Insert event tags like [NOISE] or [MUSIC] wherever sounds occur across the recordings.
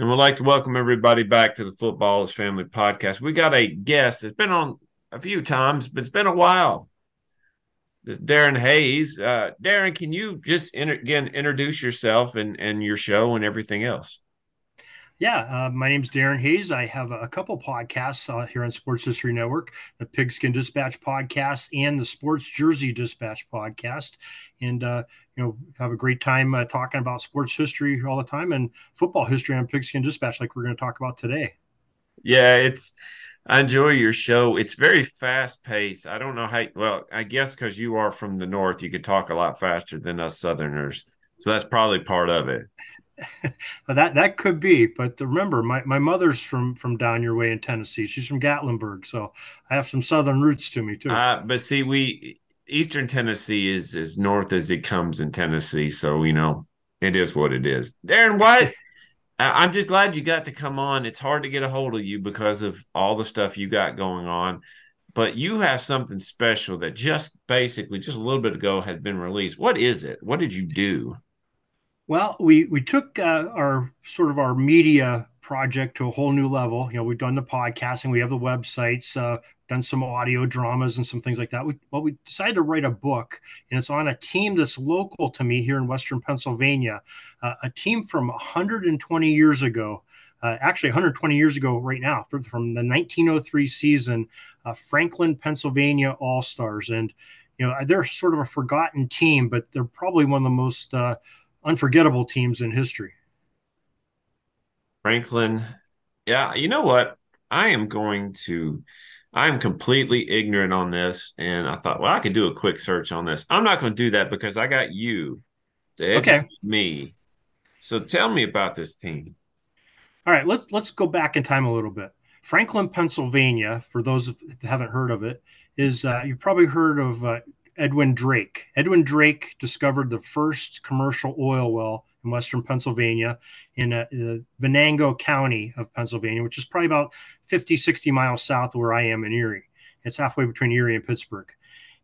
And we'd like to welcome everybody back to the Football is Family podcast. We got a guest that's been on a few times, but it's been a while. Darin Hayes. Uh, Darin, can you just in, again introduce yourself and, and your show and everything else? Yeah, uh, my name's Darin Hayes. I have a couple podcasts uh, here on Sports History Network, the Pigskin Dispatch podcast and the Sports Jersey Dispatch podcast. And, uh, you know, have a great time uh, talking about sports history all the time and football history on Pigskin Dispatch, like we're going to talk about today. Yeah, it's, I enjoy your show. It's very fast paced. I don't know how, well, I guess because you are from the North, you could talk a lot faster than us Southerners. So that's probably part of it. [LAUGHS] that that could be, but remember, my, my mother's from from down your way in Tennessee. She's from Gatlinburg, so I have some southern roots to me too. Uh, but see, we Eastern Tennessee is as north as it comes in Tennessee, so you know it is what it is. Darin, what? [LAUGHS] I'm just glad you got to come on. It's hard to get a hold of you because of all the stuff you got going on, but you have something special that just basically just a little bit ago had been released. What is it? What did you do? Well, we we took uh, our sort of our media project to a whole new level. You know, we've done the podcasting, we have the websites, uh, done some audio dramas and some things like that. We, well, we decided to write a book, and it's on a team that's local to me here in Western Pennsylvania, uh, a team from 120 years ago. Uh, actually, 120 years ago, right now, from, from the 1903 season, uh, Franklin, Pennsylvania All Stars, and you know they're sort of a forgotten team, but they're probably one of the most uh, unforgettable teams in history. Franklin, yeah, you know what? I am going to. I'm completely ignorant on this, and I thought, well, I could do a quick search on this. I'm not going to do that because I got you to educate okay. me. So tell me about this team. All right, let's let's go back in time a little bit. Franklin, Pennsylvania, for those that haven't heard of it, is uh, you've probably heard of uh, Edwin Drake. Edwin Drake discovered the first commercial oil well in western Pennsylvania in uh, uh, Venango County of Pennsylvania, which is probably about 50, 60 miles south of where I am in Erie. It's halfway between Erie and Pittsburgh.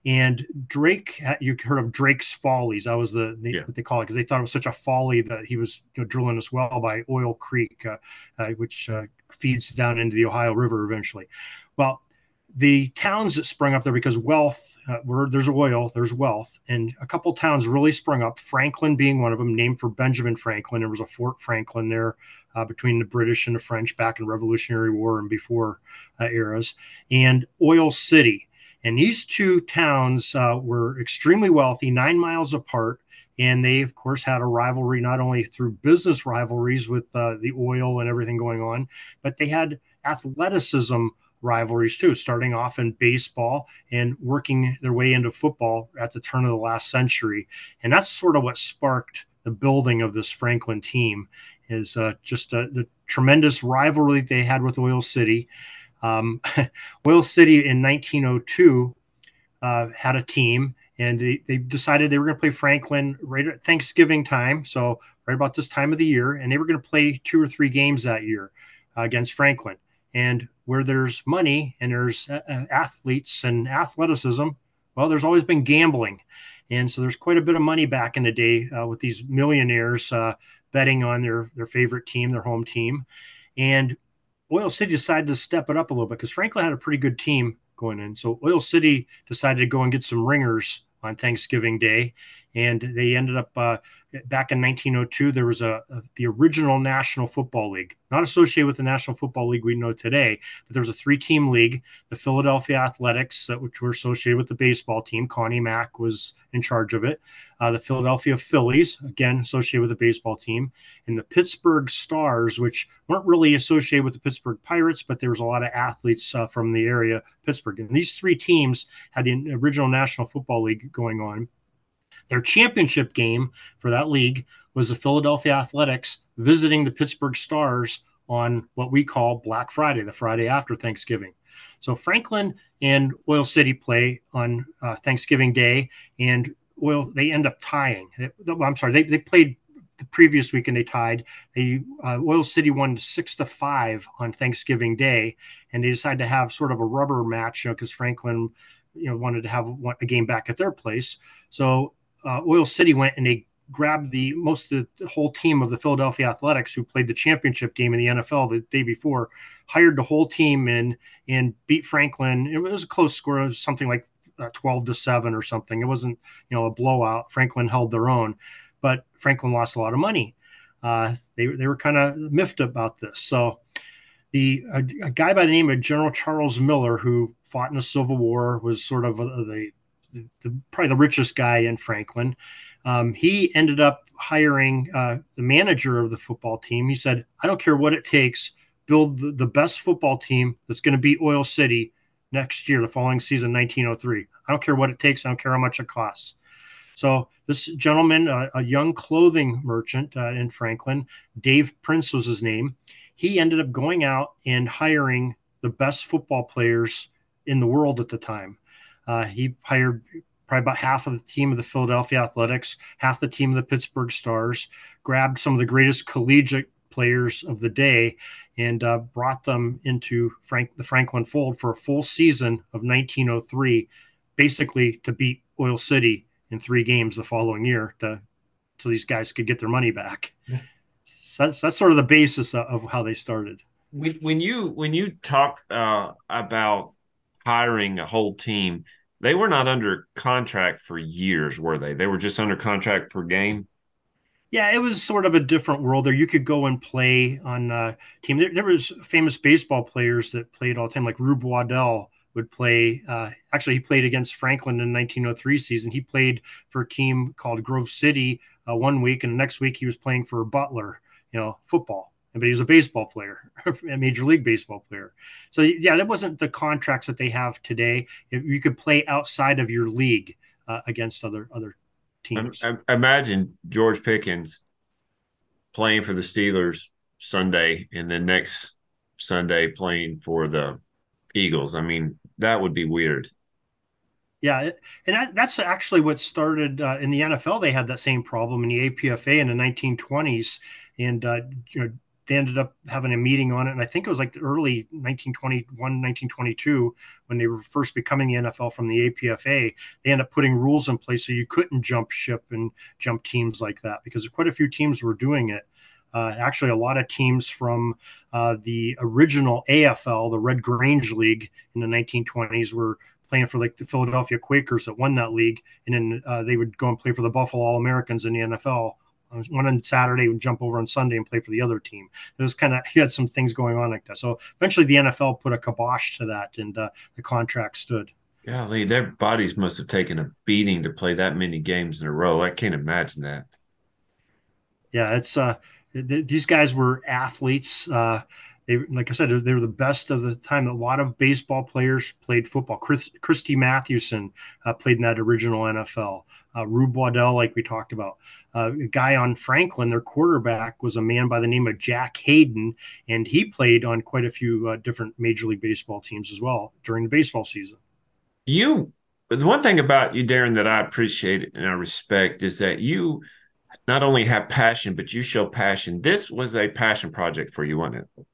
And Drake, you heard of Drake's Follies. That was the, the yeah. what they call it because they thought it was such a folly that he was you know, drilling this well by Oil Creek, uh, uh, which uh, feeds down into the Ohio River eventually. Well, the towns that sprung up there because wealth, uh, where there's oil, there's wealth, and a couple towns really sprung up. Franklin being one of them, named for Benjamin Franklin. There was a Fort Franklin there uh, between the British and the French back in Revolutionary War and before uh, eras, and Oil City. And these two towns uh, were extremely wealthy, nine miles apart. And they, of course, had a rivalry not only through business rivalries with uh, the oil and everything going on, but they had athleticism rivalries too, starting off in baseball and working their way into football at the turn of the last century. And that's sort of what sparked the building of this Franklin team is uh, just uh, the tremendous rivalry they had with Oil City. Um, [LAUGHS] Oil City in 1902 uh, had a team, and they, they decided they were going to play Franklin right at Thanksgiving time, so right about this time of the year, and they were going to play two or three games that year uh, against Franklin. And where there's money and there's uh, uh, athletes and athleticism, well, there's always been gambling. And so there's quite a bit of money back in the day uh, with these millionaires uh, betting on their, their favorite team, their home team. And Oil City decided to step it up a little bit because Franklin had a pretty good team going in. So Oil City decided to go and get some ringers on Thanksgiving Day, and they ended up uh, back in 1902. There was a, a, the original National Football League, not associated with the National Football League we know today, but there was a three-team league: the Philadelphia Athletics, uh, which were associated with the baseball team. Connie Mack was in charge of it. Uh, the Philadelphia Phillies, again associated with the baseball team, and the Pittsburgh Stars, which weren't really associated with the Pittsburgh Pirates, but there was a lot of athletes uh, from the area, Pittsburgh. And these three teams had the original National Football League going on. Their championship game for that league was the Philadelphia Athletics visiting the Pittsburgh Stars on what we call Black Friday, the Friday after Thanksgiving. So Franklin and Oil City play on uh, Thanksgiving Day, and Oil they end up tying. I'm sorry, they, they played the previous week and they tied. They uh, Oil City won six to five on Thanksgiving Day, and they decided to have sort of a rubber match, you know, because Franklin, you know, wanted to have a game back at their place. So uh, Oil City went and they grabbed the most of the whole team of the Philadelphia Athletics who played the championship game in the NFL the day before, hired the whole team in and beat Franklin. It was a close score, it was something like uh, 12 to 7 or something. It wasn't, you know, a blowout. Franklin held their own, but Franklin lost a lot of money. Uh, they, they were kind of miffed about this. So the a, a, guy by the name of General Charles Miller, who fought in the Civil War, was sort of the, the, the probably the richest guy in Franklin. Um, he ended up hiring uh, the manager of the football team. He said, I don't care what it takes, build the, the best football team that's going to beat Oil City next year, the following season, 1903. I don't care what it takes, I don't care how much it costs. So, this gentleman, a young clothing merchant uh, in Franklin, Dave Prince was his name, he ended up going out and hiring the best football players in the world at the time. Uh, he hired probably about half of the team of the Philadelphia Athletics, half the team of the Pittsburgh Stars, grabbed some of the greatest collegiate players of the day and uh, brought them into Frank the Franklin fold for a full season of 1903, basically to beat Oil City in three games the following year to so these guys could get their money back. Yeah. So that's that's sort of the basis of, of how they started. When, when you when you talk uh, about hiring a whole team, they were not under contract for years, were they? They were just under contract per game. Yeah, it was sort of a different world there. You could go and play on a team. There, there was famous baseball players that played all the time, like Rube Waddell would play. Uh, actually, he played against Franklin in 1903 season. He played for a team called Grove City uh, one week, and the next week he was playing for Butler. You know, football but he was a baseball player, [LAUGHS] a major league baseball player. So yeah, that wasn't the contracts that they have today. You could play outside of your league uh, against other other teams. I, I imagine George Pickens playing for the Steelers Sunday, and then next Sunday playing for the Eagles. I mean, that would be weird. Yeah, and that's actually what started uh, in the NFL. They had that same problem in the APFA in the 1920s, and uh, you know, they ended up having a meeting on it. And I think it was like the early 1921, 1922, when they were first becoming the NFL from the APFA. They ended up putting rules in place so you couldn't jump ship and jump teams like that because quite a few teams were doing it. Uh, actually, a lot of teams from uh, the original AFL, the Red Grange League in the 1920s, were playing for like the Philadelphia Quakers that won that league, and then uh, they would go and play for the Buffalo All Americans in the NFL one on Saturday would jump over on Sunday and play for the other team. It was kind of he had some things going on like that. So eventually, the NFL put a kibosh to that, and uh, the contract stood. Golly, their bodies must have taken a beating to play that many games in a row. I can't imagine that. Yeah, it's uh, th- these guys were athletes. Uh, they, like I said, they were the best of the time. A lot of baseball players played football. Chris, Christy Mathewson uh, played in that original NFL. Uh, Rube Waddell, like we talked about. Uh, a guy on Franklin, their quarterback, was a man by the name of Jack Hayden, and he played on quite a few uh, different Major League Baseball teams as well during the baseball season. You, the one thing about you, Darin, that I appreciate and I respect is that you not only have passion, but you show passion. This was a passion project for you, wasn't it?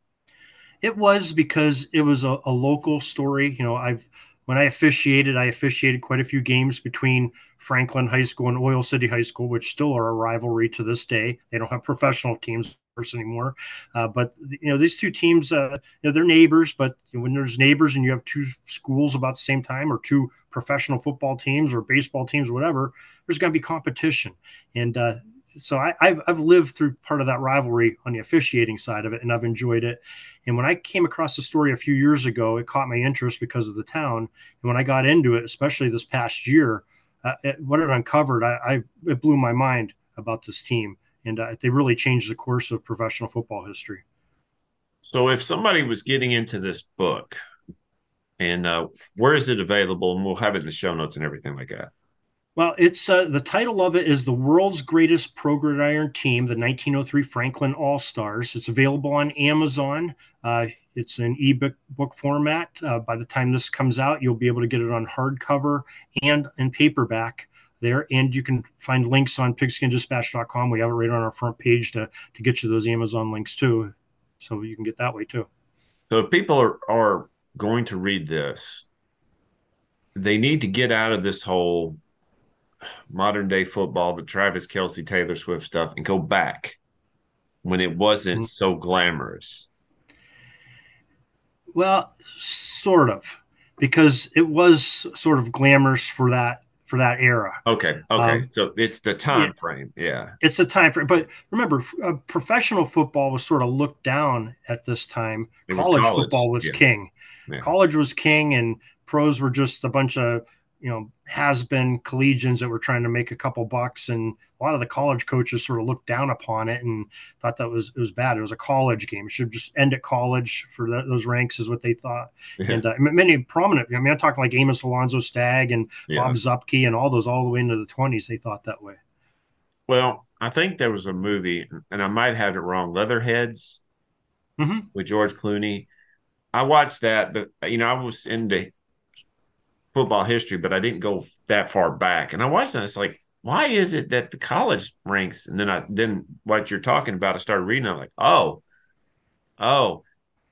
It was because it was a, a local story. You know, I've when I officiated, I officiated quite a few games between Franklin High School and Oil City High School, which still are a rivalry to this day. They don't have professional teams anymore, uh, but you know these two teams, uh, you know, they're neighbors. But when there's neighbors and you have two schools about the same time, or two professional football teams or baseball teams, or whatever, there's going to be competition. And uh, so I, have I've lived through part of that rivalry on the officiating side of it, and I've enjoyed it. And when I came across the story a few years ago, it caught my interest because of the town. And when I got into it, especially this past year, uh, it, what it uncovered, I, I, it blew my mind about this team, and uh, they really changed the course of professional football history. So, if somebody was getting into this book, and uh, where is it available? And we'll have it in the show notes and everything like that. Well, it's uh, the title of it is the world's greatest pro gridiron team, the 1903 Franklin All Stars. It's available on Amazon. Uh, it's an ebook book format. Uh, by the time this comes out, you'll be able to get it on hardcover and in paperback there. And you can find links on pigskindispatch.com. We have it right on our front page to to get you those Amazon links too, so you can get that way too. So if people are, are going to read this, they need to get out of this whole modern day football, the Travis Kelce, Taylor Swift stuff, and go back when it wasn't mm-hmm. so glamorous. Well, sort of, because it was sort of glamorous for that for that era. Okay, okay, um, so it's the time yeah, frame. Yeah, it's the time frame. But remember, uh, professional football was sort of looked down at this time. College, college, football was yeah. king. Yeah. College was king, and pros were just a bunch of you know has been collegians that were trying to make a couple bucks and a lot of the college coaches sort of looked down upon it and thought that was it was bad it was a college game it should just end at college for the, those ranks is what they thought yeah. and uh, many prominent i mean i'm talking like amos alonzo stagg and yeah. bob zuppke and all those all the way into the 20s they thought that way well i think there was a movie and i might have it wrong leatherheads mm-hmm. with george clooney i watched that but you know i was into football history, but I didn't go that far back. And I watched it. It's like, why is it that the college ranks? And then I then what you're talking about, I started reading. I'm like, oh, oh,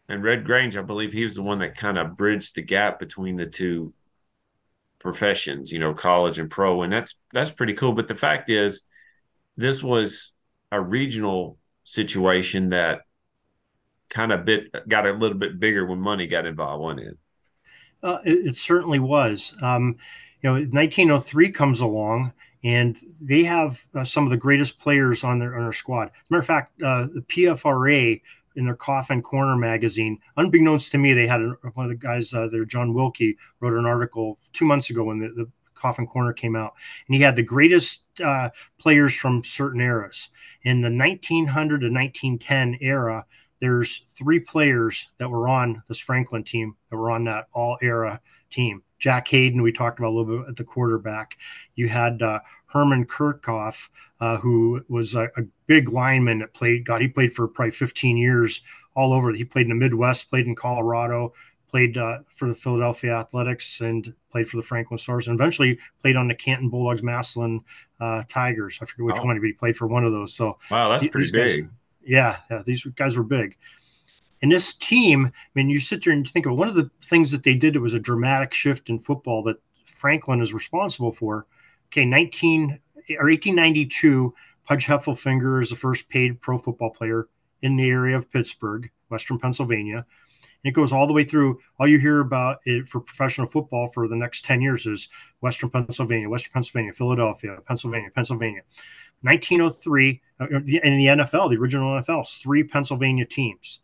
and Red Grange, I believe he was the one that kind of bridged the gap between the two professions, you know, college and pro, and that's that's pretty cool. But the fact is, this was a regional situation that kind of bit got a little bit bigger when money got involved. One in. Uh, it, it, certainly was. Um, you know, 1903 comes along, and they have uh, some of the greatest players on their on their squad. matter of fact, uh, the PFRA in their Coffin Corner magazine, unbeknownst to me, they had a, one of the guys uh, there, John Wilkie, wrote an article two months ago when the, the Coffin Corner came out, and he had the greatest uh, players from certain eras. In the 1900 to 1910 era, there's three players that were on this Franklin team that were on that all era team. Jack Hayden, we talked about a little bit at the quarterback. You had uh, Herman Kirchhoff, uh, who was a, a, big lineman that played. God, he played for probably 15 years all over. He played in the Midwest, played in Colorado, played uh, for the Philadelphia Athletics, and played for the Franklin Stars, and eventually played on the Canton Bulldogs, Massillon uh, Tigers. I forget which oh. one, but he played for one of those. So wow, that's pretty big. Guys, yeah, yeah, these guys were big. And this team, I mean, you sit there and think of one of the things that they did. It was a dramatic shift in football that Franklin is responsible for. Okay, 19 or 1892, Pudge Heffelfinger is the first paid pro football player in the area of Pittsburgh, Western Pennsylvania. And it goes all the way through. All you hear about it for professional football for the next 10 years is Western Pennsylvania, Western Pennsylvania, Philadelphia, Pennsylvania, Pennsylvania. 1903, uh, in the NFL, the original NFL, three Pennsylvania teams.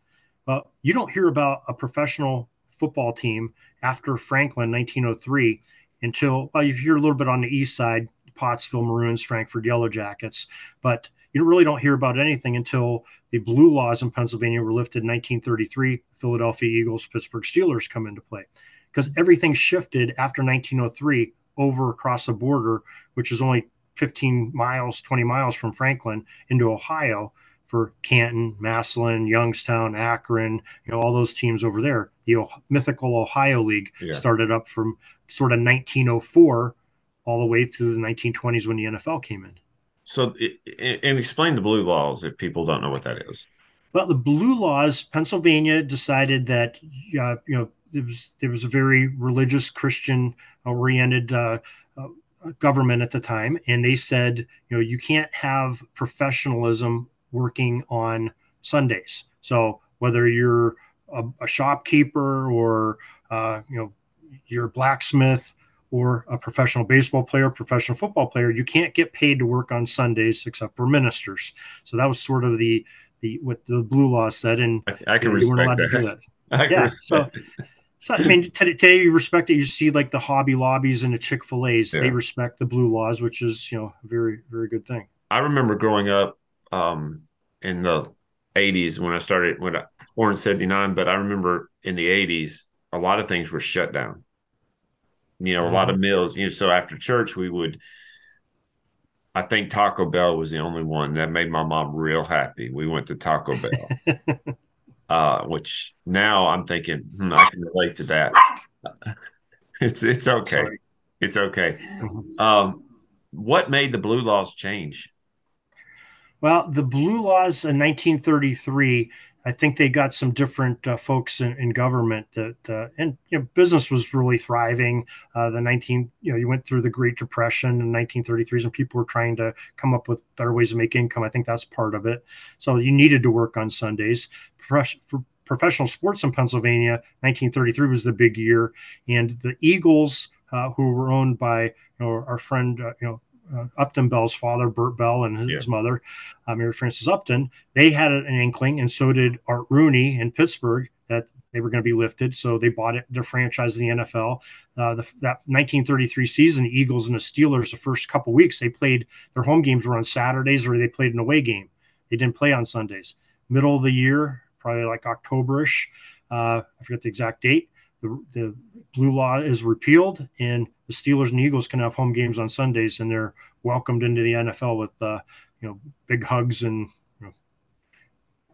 Well, you don't hear about a professional football team after Franklin 1903 until well, you hear a little bit on the east side, Pottsville Maroons, Frankford Yellow Jackets, but you really don't hear about anything until the blue laws in Pennsylvania were lifted in 1933. Philadelphia Eagles, Pittsburgh Steelers come into play because everything shifted after 1903 over across the border, which is only 15 miles, 20 miles from Franklin into Ohio for Canton, Massillon, Youngstown, Akron, you know, all those teams over there. The o- mythical Ohio League yeah. started up from sort of 1904 all the way through the 1920s when the NFL came in. So, and explain the blue laws if people don't know what that is. Well, the blue laws, Pennsylvania decided that, uh, you know, there was there was a very religious Christian oriented uh, uh, government at the time, and they said, you know, you can't have professionalism working on Sundays. So whether you're a, a shopkeeper or uh, you know you're a blacksmith or a professional baseball player, professional football player, you can't get paid to work on Sundays except for ministers. So that was sort of the the what the blue law said, and I, I can you respect that. that. yeah, so. So I mean, today, today you respect it. You see, like the Hobby Lobbies and the Chick Fil A's, yeah. they respect the blue laws, which is you know a very very good thing. I remember growing up um, in the 80s when I started when I born in 79, but I remember in the 80s a lot of things were shut down. You know, a lot of mm-hmm. You know, so after church we would I think Taco Bell was the only one that made my mom real happy. We went to Taco Bell, [LAUGHS] uh, which now I'm thinking hmm, I can relate to that. [LAUGHS] It's it's okay, Sorry. it's okay. [LAUGHS] Um, what made the blue laws change? Well, the blue laws in 1933 I think they got some different uh, folks in, in, government that, uh, and you know, business was really thriving. Uh, the 19, you know, you went through the Great Depression in 1933s, and people were trying to come up with better ways to make income. I think that's part of it. So you needed to work on Sundays. For professional sports in Pennsylvania, 1933 was the big year, and the Eagles, uh, who were owned by you know, our friend, uh, you know, uh, Upton Bell's father, Bert Bell, and his yeah. mother, uh, Mary Frances Upton, they had an inkling, and so did Art Rooney in Pittsburgh, that they were going to be lifted. So they bought it, their franchise in the NFL. Uh, the, that 1933 season, the Eagles and the Steelers, the first couple weeks, they played their home games were on Saturdays or they played an away game. They didn't play on Sundays. Middle of the year, probably like Octoberish, uh, I forget the exact date. The, the blue law is repealed, and the Steelers and Eagles can have home games on Sundays, and they're welcomed into the NFL with uh, you know big hugs and you know,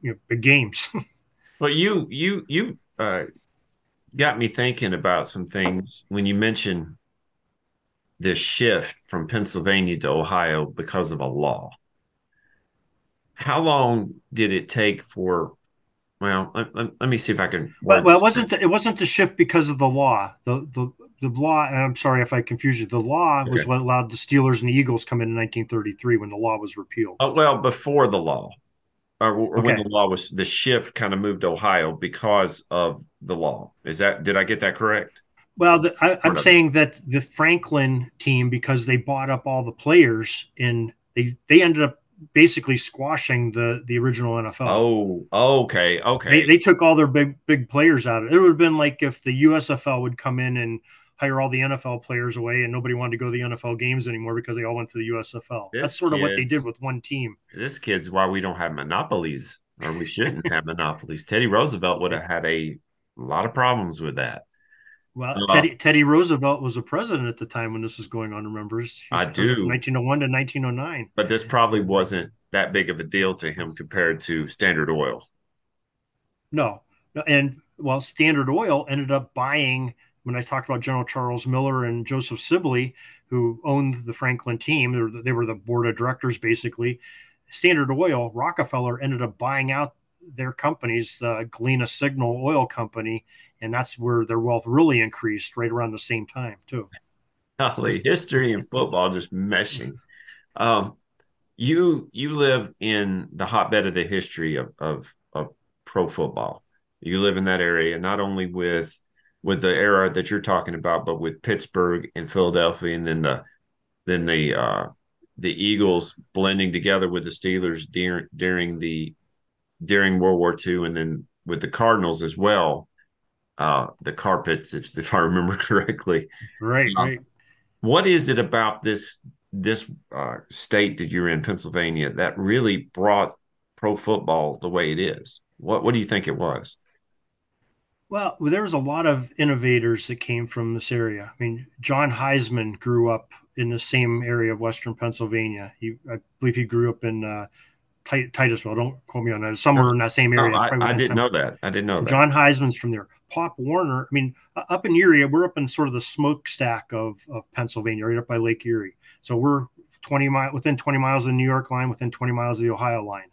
you know big games. [LAUGHS] well, you you you uh, got me thinking about some things when you mentioned this shift from Pennsylvania to Ohio because of a law. How long did it take for well, let, let, let, me see if I can. But, well, it wasn't the, it wasn't the shift because of the law. The the the law. I'm sorry if I confuse you. The law okay. was what allowed the Steelers and the Eagles come in in 1933 when the law was repealed. Oh well, before the law, or, or okay. when the law was the shift kind of moved to Ohio because of the law. Is that did I get that correct? Well, the, I, am saying that the Franklin team because they bought up all the players and they they ended up basically squashing the the original NFL. Oh, okay, okay. They, they took all their big big players out it. It would have been like if the USFL would come in and hire all the NFL players away, and nobody wanted to go to the NFL games anymore because they all went to the USFL. This That's sort of what they did with one team. This kid's why we don't have monopolies, or we shouldn't have monopolies. Teddy Roosevelt would have had a lot of problems with that. Well, uh, Teddy, Teddy Roosevelt was a president at the time when this was going on. Remembers? I do. 1901 to 1909. But this probably wasn't that big of a deal to him compared to Standard Oil. No, and well, Standard Oil ended up buying. When I talked about General Charles Miller and Joseph Sibley, who owned the Franklin team, they were, they were the board of directors basically. Standard Oil, Rockefeller ended up buying out their companies, uh, Galena Signal Oil Company, and that's where their wealth really increased right around the same time too. Golly, history and football just meshing. Um, you you live in the hotbed of the history of, of of pro football. You live in that area, not only with with the era that you're talking about, but with Pittsburgh and Philadelphia, and then the then the uh, the Eagles blending together with the Steelers during during the during World War II, and then with the Cardinals as well. Uh, the carpets, if, if I remember [LAUGHS] correctly. Right, um, right. What is it about this this uh, state that you're in, Pennsylvania, that really brought pro football the way it is? What What do you think it was? Well, there was a lot of innovators that came from this area. I mean, John Heisman grew up in the same area of Western Pennsylvania. He, I believe, he grew up in uh, Titusville. Don't quote me on that. Somewhere in that same area. I, I didn't know that. I didn't know that. John Heisman's from there. Pop Warner. I mean, up in Erie, we're up in sort of the smokestack of of Pennsylvania, right up by Lake Erie. So we're 20 miles within 20 miles of the New York line, within 20 miles of the Ohio line.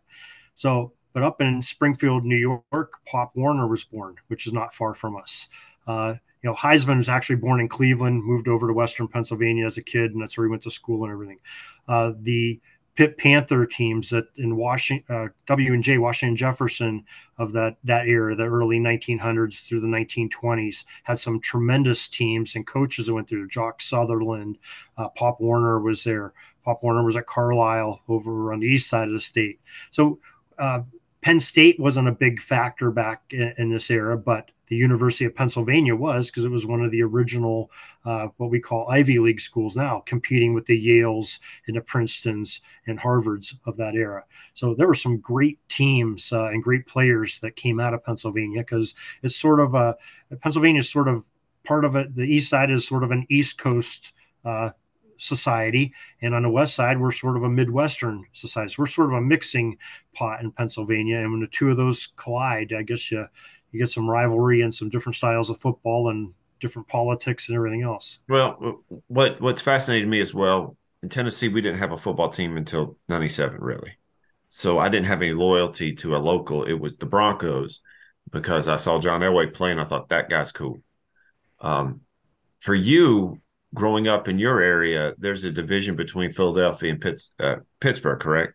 So, but up in Springfield, New York, Pop Warner was born, which is not far from us. Uh, you know, Heisman was actually born in Cleveland, moved over to Western Pennsylvania as a kid, and that's where he went to school and everything. Uh, the Pitt Panther teams that in Washington, uh, W and J, Washington Jefferson of that that era, the early 1900s through the 1920s, had some tremendous teams and coaches that went through. Jock Sutherland, uh, Pop Warner was there. Pop Warner was at Carlisle over on the east side of the state. So uh, Penn State wasn't a big factor back in, in this era, but the University of Pennsylvania was because it was one of the original, uh, what we call Ivy League schools now, competing with the Yales and the Princetons and Harvards of that era. So there were some great teams uh, and great players that came out of Pennsylvania because it's sort of a Pennsylvania is sort of part of it. The East Side is sort of an East Coast uh, society, and on the west side, we're sort of a Midwestern society. So we're sort of a mixing pot in Pennsylvania, and when the two of those collide, I guess you you get some rivalry and some different styles of football and different politics and everything else. Well, what what's fascinating me as well in Tennessee, we didn't have a football team until '97, really. So I didn't have any loyalty to a local. It was the Broncos because I saw John Elway playing. I thought that guy's cool. Um, for you, growing up in your area, there's a division between Philadelphia and Pitts, uh, Pittsburgh, correct?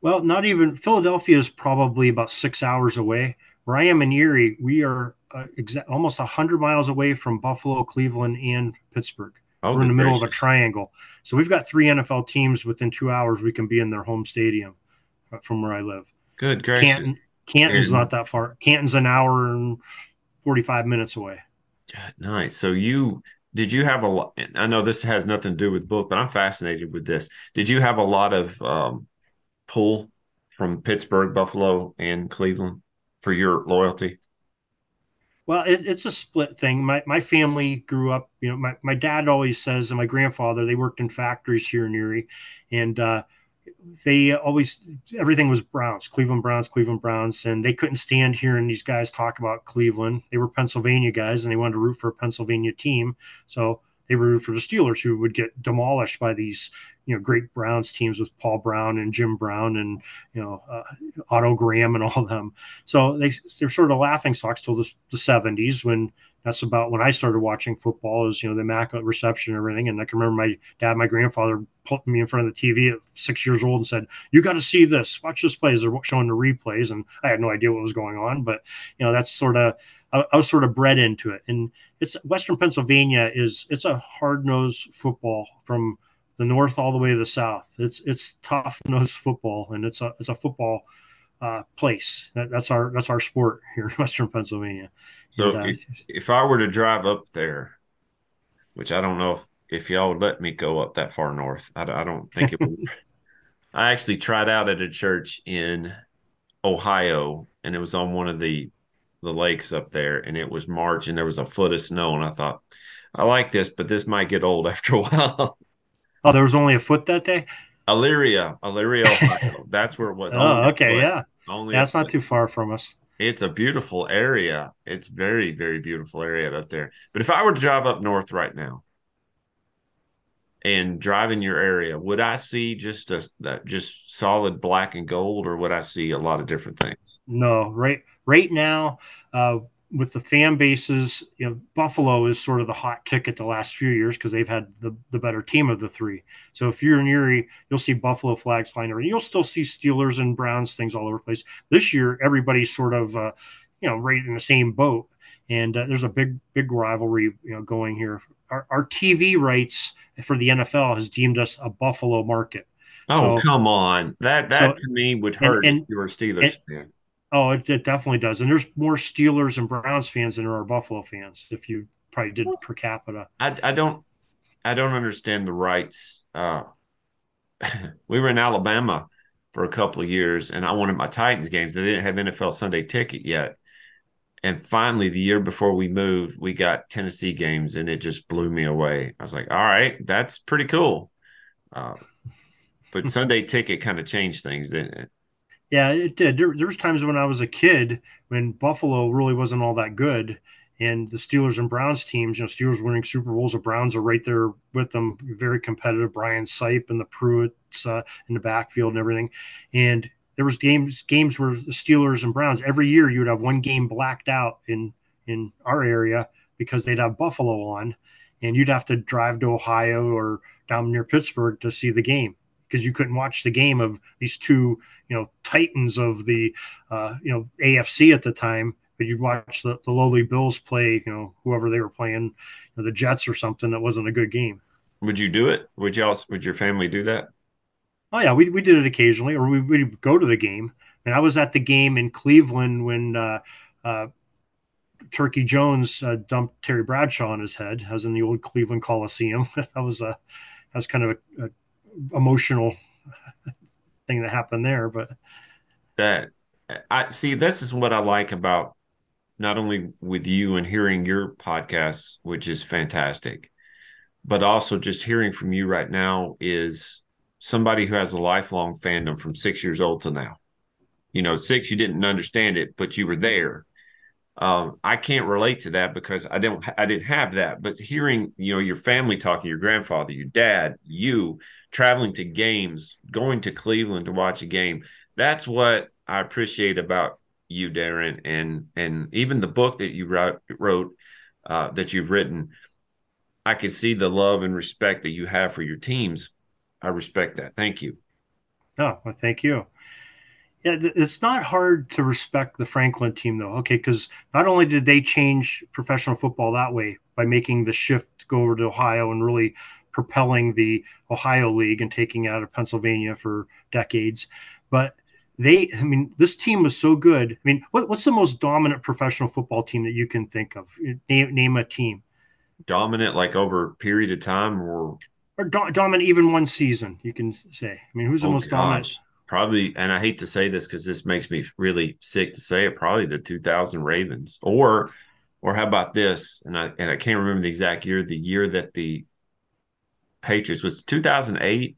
Well, not even Philadelphia is probably about six hours away. Where I am in Erie, we are uh, exa- almost 100 miles away from Buffalo, Cleveland, and Pittsburgh. Oh, We're in the middle gracious. of a triangle. So we've got three NFL teams within two hours. We can be in their home stadium uh, from where I live. Good, gracious. Canton, Canton's not that far. Canton's an hour and 45 minutes away. Nice. So you did you have a lot? I know this has nothing to do with book, but I'm fascinated with this. Did you have a lot of um, pull from Pittsburgh, Buffalo, and Cleveland for your loyalty? Well, it, it's a split thing. My my family grew up, you know, my, my dad always says, and my grandfather, they worked in factories here in Erie, and uh, they always everything was Browns, Cleveland Browns, Cleveland Browns, and they couldn't stand hearing these guys talk about Cleveland. They were Pennsylvania guys, and they wanted to root for a Pennsylvania team, so they rooted for the Steelers, who would get demolished by these you know great Browns teams with Paul Brown and Jim Brown and you know uh, Otto Graham and all of them. So they they're sort of laughing stocks till the, the 70s when that's about when I started watching football is, you know, the immaculate reception and everything. And I can remember my dad, my grandfather put me in front of the TV at six years old and said, you got to see this, watch this play as they're showing the replays. And I had no idea what was going on, but you know, that's sort of, I, I was sort of bred into it. And it's Western Pennsylvania is, it's a hard nosed football from the North all the way to the South. It's, it's tough nosed football and it's a, it's a football uh, place. That, that's our that's our sport here in [LAUGHS] Western Pennsylvania. So and, uh, if, if I were to drive up there, which I don't know if if y'all would let me go up that far north, I, I don't think it would. [LAUGHS] I actually tried out at a church in Ohio, and it was on one of the the lakes up there, and it was March, and there was a foot of snow, and I thought, I like this, but this might get old [LAUGHS] after a while. Oh, there was only a foot that day. Elyria, Elyria, [LAUGHS] Ohio. That's where it was. oh, okay, yeah. Only that's not too far from us. It's a beautiful area. It's very, very beautiful area up there. But if I were to drive up north right now and drive in your area, would I see just a that just solid black and gold, or would I see a lot of different things? No, right, right now, uh, with the fan bases, you know, Buffalo is sort of the hot ticket the last few years because they've had the, the better team of the three. So if you're in Erie, you'll see Buffalo flags flying around. You'll still see Steelers and Browns things all over the place. This year, everybody's sort of, uh, you know, right in the same boat. And uh, there's a big, big rivalry, you know, going here. Our, our TV rights for the NFL has deemed us a Buffalo market. Oh, so, come on. That that so, to me would hurt and, and, if you were Steelers and, fan. Oh, it, it, definitely does. And there's more Steelers and Browns fans than there are Buffalo fans. If you probably did per capita. I, I don't, I don't understand the rights. Uh, [LAUGHS] we were in Alabama for a couple of years, and I wanted my Titans games. They didn't have NFL Sunday ticket yet. And finally, the year before we moved, we got Tennessee games, and it just blew me away. I was like, "All right, that's pretty cool." Uh, but Sunday ticket kind of changed things, didn't it? Yeah, it did. There, there was times when I was a kid when Buffalo really wasn't all that good, and the Steelers and Browns teams, you know, Steelers winning Super Bowls, the Browns are right there with them, very competitive. Brian Sipe and the Pruitts uh, in the backfield and everything, and there was games games where the Steelers and Browns every year you would have one game blacked out in in our area because they'd have Buffalo on, and you'd have to drive to Ohio or down near Pittsburgh to see the game because you couldn't watch the game of these two, you know, titans of the, uh, you know, AFC at the time. But you'd watch the, the lowly Bills play, you know, whoever they were playing, you know, the Jets or something. That wasn't a good game. Would you do it? Would y'all? Would your family do that? Oh yeah, we we did it occasionally, or we would go to the game. And I was at the game in Cleveland when uh, uh, Turkey Jones uh, dumped Terry Bradshaw on his head. I was in the old Cleveland Coliseum. [LAUGHS] that was a that was kind of a, a emotional [LAUGHS] thing that happened there. But that I see, this is what I like about not only with you and hearing your podcasts, which is fantastic, but also just hearing from you right now is somebody who has a lifelong fandom from six years old to now. You know, six, you didn't understand it, but you were there. Um, I can't relate to that because I don't, I didn't have that. But hearing, you know, your family talking, your grandfather, your dad, you traveling to games, going to Cleveland to watch a game, that's what I appreciate about you, Darin, and and even the book that you wrote, wrote uh, that you've written. I can see the love and respect that you have for your teams. I respect that. Thank you. Oh, well, thank you. Yeah, it's not hard to respect the Franklin team, though. Okay, because not only did they change professional football that way by making the shift go over to Ohio and really propelling the Ohio League and taking out of Pennsylvania for decades, but they, I mean, this team was so good. I mean, what, what's the most dominant professional football team that you can think of? Name, name a team. Dominant, like over a period of time, or or do, dominant even one season. You can say. I mean, who's the oh most gosh. dominant? Probably, and I hate to say this because this makes me really sick to say it. Probably the 2000 Ravens, or or how about this? And I and I can't remember the exact year. The year that the Patriots was 2008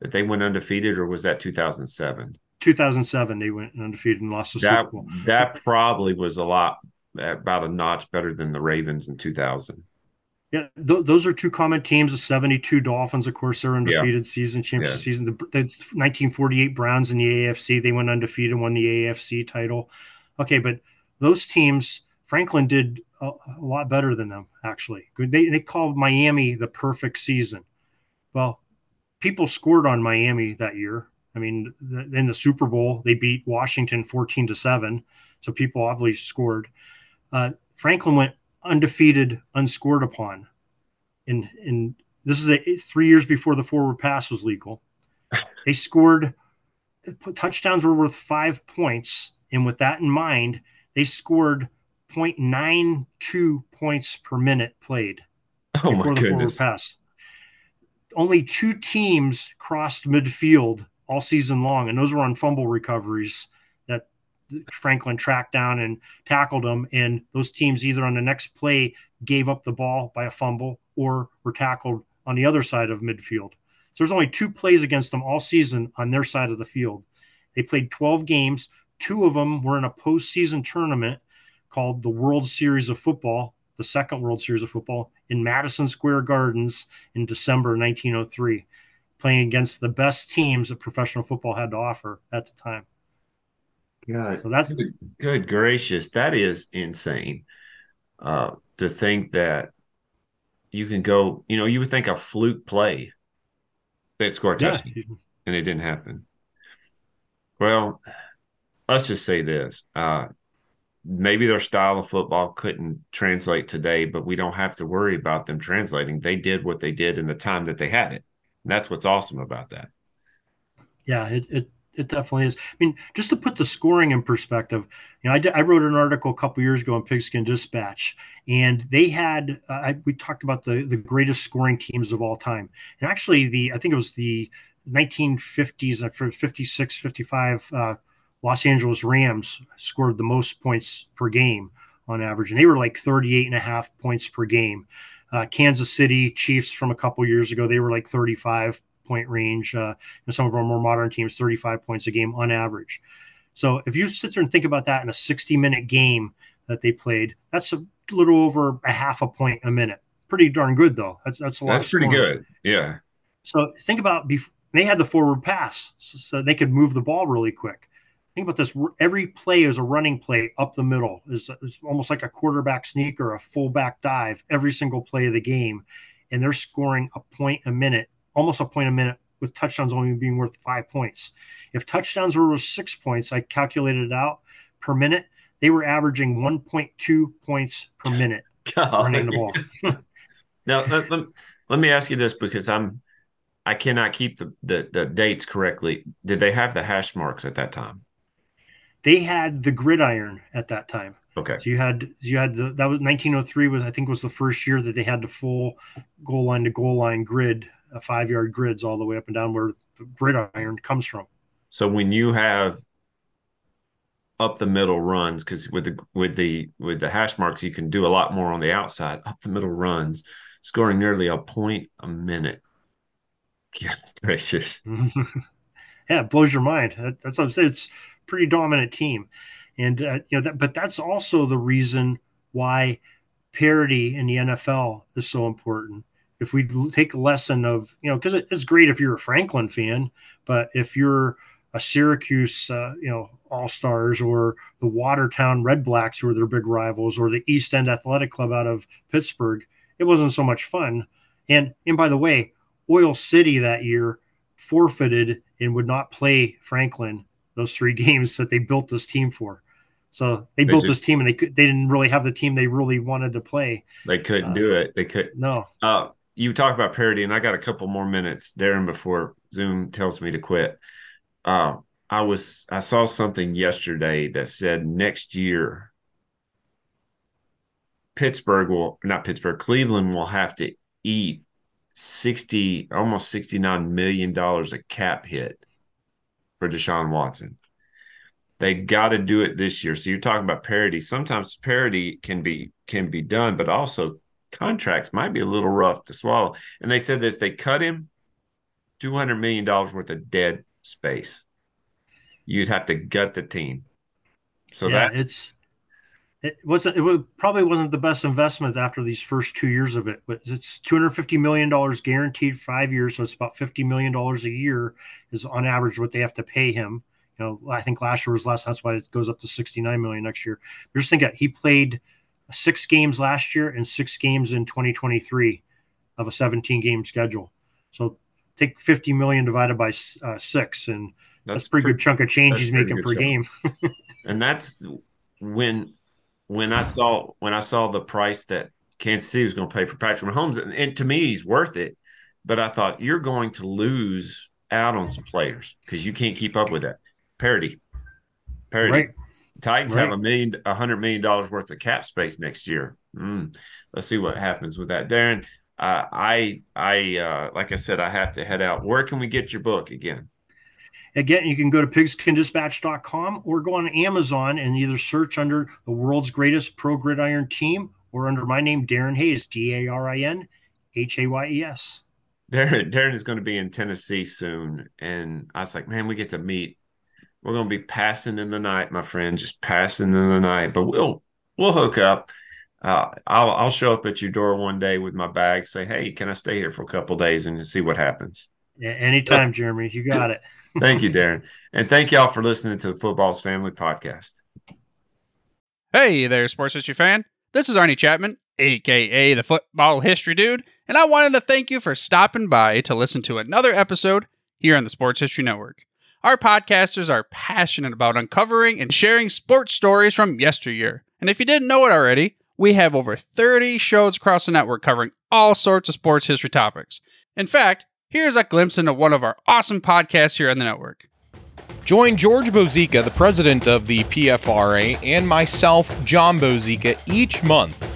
that they went undefeated, or was that 2007? 2007 they went undefeated and lost the that, Super Bowl. That probably was a lot about a notch better than the Ravens in 2000. Yeah, th- those are two common teams. The 72 Dolphins, of course, they're undefeated yeah. season, championship yeah. season. The, the 1948 Browns in the AFC, they went undefeated, and won the AFC title. Okay, but those teams, Franklin did a, a lot better than them, actually. They, they called Miami the perfect season. Well, people scored on Miami that year. I mean, the, in the Super Bowl, they beat Washington 14 to 7. So people obviously scored. Uh, Franklin went undefeated, unscored upon. In, in this is a, three years before the forward pass was legal. They scored touchdowns were worth five points. And with that in mind, they scored 0.92 points per minute played oh before the goodness. forward pass. Only two teams crossed midfield all season long, and those were on fumble recoveries Franklin tracked down and tackled them. And those teams either on the next play gave up the ball by a fumble or were tackled on the other side of midfield. So there's only two plays against them all season on their side of the field. They played 12 games. Two of them were in a postseason tournament called the World Series of Football, the second World Series of Football in Madison Square Gardens in December 1903 playing against the best teams that professional football had to offer at the time. Yeah, so that's good, good gracious, that is insane. Uh, to think that you can go, you know, you would think a fluke play that scored yeah. and it didn't happen. Well, let's just say this: uh, maybe their style of football couldn't translate today, but we don't have to worry about them translating. They did what they did in the time that they had it. And that's what's awesome about that. Yeah, it, it it definitely is. I mean, just to put the scoring in perspective, you know, I, did, I wrote an article a couple years ago on Pigskin Dispatch, and they had uh, I, we talked about the the greatest scoring teams of all time, and actually the I think it was the 1950s and uh, 56, 55 uh, Los Angeles Rams scored the most points per game on average, and they were like 38 and a half points per game. Uh, Kansas City Chiefs from a couple years ago, they were like 35 point range. Uh, some of our more modern teams, 35 points a game on average. So if you sit there and think about that in a 60 minute game that they played, that's a little over a half a point a minute. Pretty darn good though. That's that's a lot. That's pretty good. Yeah. So think about before they had the forward pass, so, so they could move the ball really quick think about this every play is a running play up the middle is, almost like a quarterback sneak or a fullback dive every single play of the game and they're scoring a point a minute almost a point a minute with touchdowns only being worth five points if touchdowns were worth six points i calculated it out per minute they were averaging 1.2 points per minute [LAUGHS] God. running the ball [LAUGHS] now let, let, let me ask you this because i'm i cannot keep the, the the dates correctly did they have the hash marks at that time they had the gridiron at that time. Okay. So you had you had the that was 1903 was I think was the first year that they had the full goal line to goal line grid, five yard grids all the way up and down where the gridiron comes from. So when you have up the middle runs because with the with the with the hash marks you can do a lot more on the outside. Up the middle runs scoring nearly a point a minute. [LAUGHS] Yeah gracious. [LAUGHS] Yeah it blows your mind. That's what i'm saying. It's pretty dominant team. And uh, you know that but that's also the reason why parity in the nfl is so important if we take a lesson of you know because it's great if you're a franklin fan but if you're a Syracuse, uh, you know, All Stars or the Watertown Red Blacks, who are their big rivals, or the East End Athletic Club out of Pittsburgh. It wasn't so much fun. And and by the way, Oil City that year forfeited and would not play Franklin those three [LAUGHS] games that they built this team for. So they, they built just, this team and they could, they didn't really have the team they really wanted to play. They couldn't uh, do it. They could no. Uh, you talk about parity, and I got a couple more minutes, Darin, before Zoom tells me to quit. Uh, I was I saw something yesterday that said next year Pittsburgh will not Pittsburgh, Cleveland will have to eat 60 almost 69 million dollars a cap hit for Deshaun Watson. They got to do it this year. So you're talking about parity. Sometimes parity can be can be done, but also contracts might be a little rough to swallow. And they said that if they cut him, 200 million dollars worth of dead space. You'd have to gut the team. So yeah, that it's it wasn't it was, probably wasn't the best investment after these first two years of it. But it's two hundred fifty million dollars guaranteed five years, so it's about fifty million dollars a year is on average what they have to pay him. You know, I think last year was less. That's why it goes up to sixty nine million next year. But just think, he played six games last year and six games in twenty twenty three of a seventeen game schedule. So take 50 million divided by uh, six and that's, that's a pretty, pretty good chunk of change he's making per chunk. game [LAUGHS] and that's when when i saw when i saw the price that kansas city was going to pay for patrick mahomes and, and to me he's worth it but i thought you're going to lose out on some players because you can't keep up with that parity parity right. Titans right. have a million, a hundred million dollars worth of cap space next year. Mm. Let's see what happens with that, Darin uh, I I uh, like I said, I have to head out. Where can we get your book again? Again, you can go to pigskindispatch.com or go on Amazon and either search under the world's greatest pro gridiron team or under my name, Darin Hayes, D A R I N H A Y E S. Darin, Darin is going to be in Tennessee soon. And I was like, man, we get to meet. We're going to be passing in the night, my friend, just passing in the night. But we'll we'll hook up uh, I'll I'll show up at your door one day with my bag, say, "Hey, can I stay here for a couple days and see what happens?" Yeah, anytime, Jeremy. You got it. [LAUGHS] thank you, Darin, and thank y'all for listening to the Football's Family Podcast. Hey there, sports history fan. This is Arnie Chapman, aka the Football History Dude, and I wanted to thank you for stopping by to listen to another episode here on the Sports History Network. Our podcasters are passionate about uncovering and sharing sports stories from yesteryear. And if you didn't know it already, we have over 30 shows across the network covering all sorts of sports history topics. In fact, here's a glimpse into one of our awesome podcasts here on the network. Join George Bozeka, the president of the PFRA, and myself, John Bozeka, each month